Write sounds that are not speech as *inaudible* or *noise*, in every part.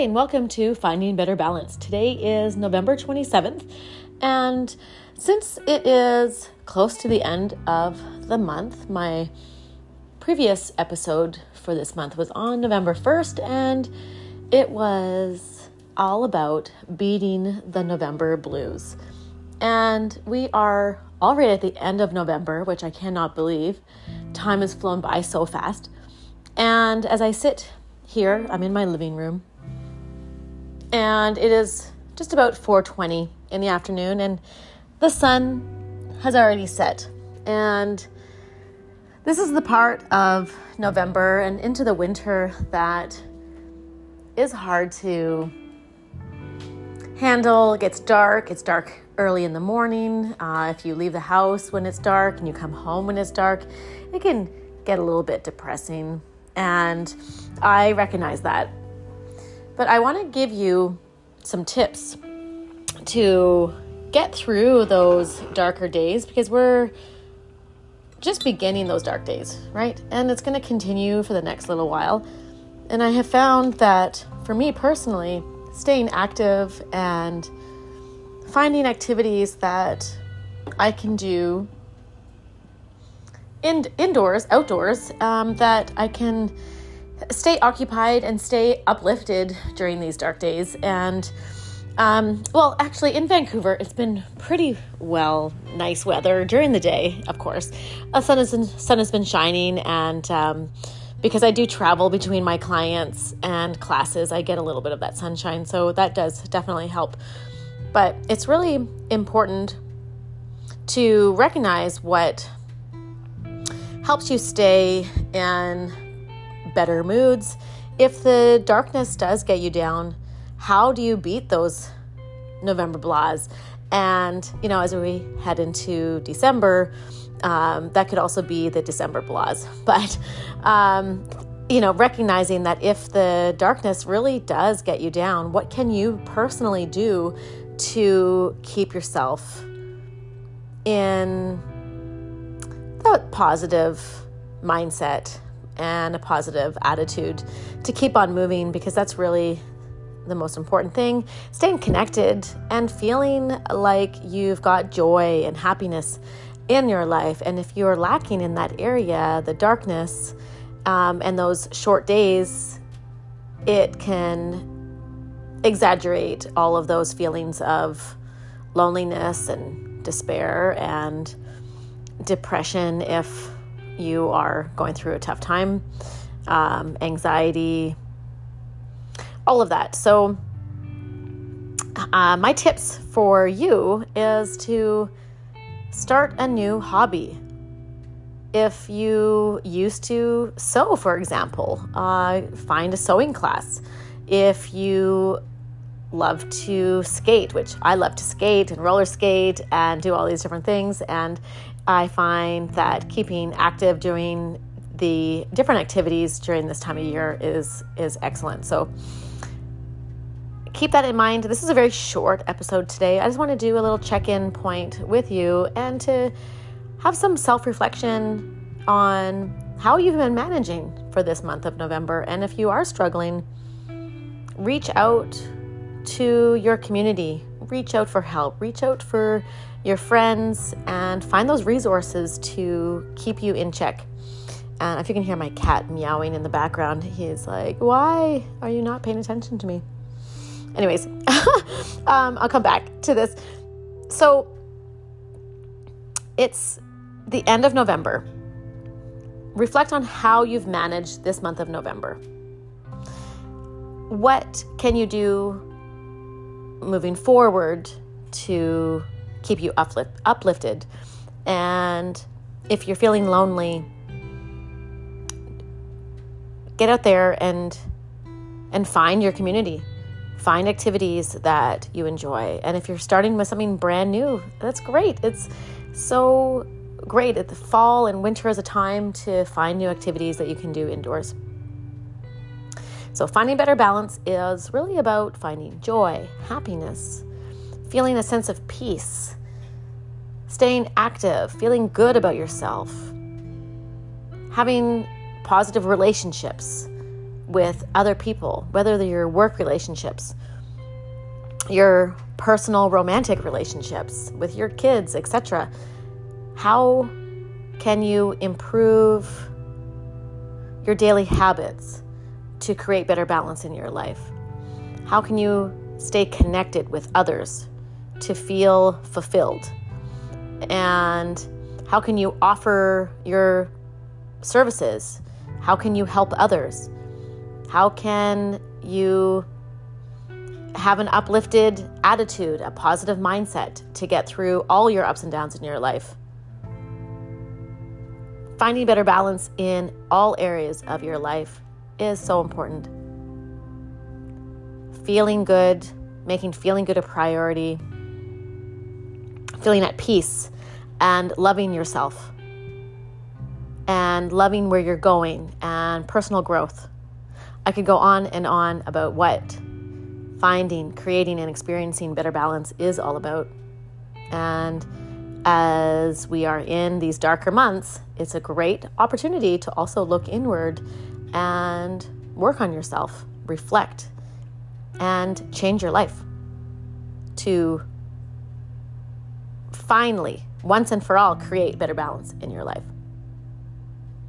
and welcome to Finding Better Balance. Today is November 27th, and since it is close to the end of the month, my previous episode for this month was on November 1st, and it was all about beating the November blues. And we are already at the end of November, which I cannot believe. Time has flown by so fast. And as I sit here, I'm in my living room and it is just about 4:20 in the afternoon and the sun has already set and this is the part of November and into the winter that is hard to handle. It gets dark. It's dark early in the morning. Uh, if you leave the house when it's dark and you come home when it's dark, it can get a little bit depressing. And I recognize that but I want to give you some tips to get through those darker days because we're just beginning those dark days, right? And it's going to continue for the next little while. And I have found that for me personally, staying active and finding activities that I can do in, indoors, outdoors, um, that I can stay occupied and stay uplifted during these dark days. And um, well, actually, in Vancouver, it's been pretty well, nice weather during the day. Of course, the sun has been, sun has been shining, and um, because I do travel between my clients and classes, I get a little bit of that sunshine. So that does definitely help. But it's really important to recognize what helps you stay in better moods. If the darkness does get you down, how do you beat those November blahs? And, you know, as we head into December, um, that could also be the December blahs. *laughs* But, um, you know, recognizing that if the darkness really does get you down, what can you personally do to keep yourself in that positive mindset and a positive attitude to keep on moving because that's really the most important thing. Staying connected and feeling like you've got joy and happiness in your life. And if you're lacking in that area, the darkness um, and those short days, it can exaggerate all of those feelings of loneliness and despair and depression if you are going through a tough time, um, anxiety, all of that. So, uh, my tips for you is to start a new hobby. If you used to sew, for example, uh, find a sewing class. If you love to skate, which I love to skate and roller skate and do all these different things, and I find that keeping active doing the different activities during this time of year is is excellent. So keep that in mind. This is a very short episode today. I just want to do a little check-in point with you and to have some self-reflection on how you've been managing for this month of November. And if you are struggling, reach out to your community, reach out for help, reach out for your friends, and find those resources to keep you in check. And if you can hear my cat meowing in the background, he's like, Why are you not paying attention to me? Anyways, *laughs* um, I'll come back to this. So it's the end of November. Reflect on how you've managed this month of November. What can you do moving forward to keep you uplift, uplifted. And if you're feeling lonely, get out there and and find your community. Find activities that you enjoy. And if you're starting with something brand new, that's great. It's so great. At the fall and winter is a time to find new activities that you can do indoors. So, finding better balance is really about finding joy, happiness, feeling a sense of peace, staying active, feeling good about yourself, having positive relationships, with other people, whether they're your work relationships, your personal romantic relationships with your kids, etc. How can you improve your daily habits to create better balance in your life? How can you stay connected with others to feel fulfilled? And how can you offer your services? How can you help others? How can you have an uplifted attitude, a positive mindset to get through all your ups and downs in your life? Finding better balance in all areas of your life is so important. Feeling good, making feeling good a priority, feeling at peace, and loving yourself, and loving where you're going, and personal growth. I could go on and on about what finding, creating, and experiencing better balance is all about. And as we are in these darker months, it's a great opportunity to also look inward and work on yourself, reflect, and change your life to finally, once and for all, create better balance in your life.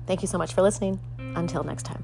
Thank you so much for listening. Until next time.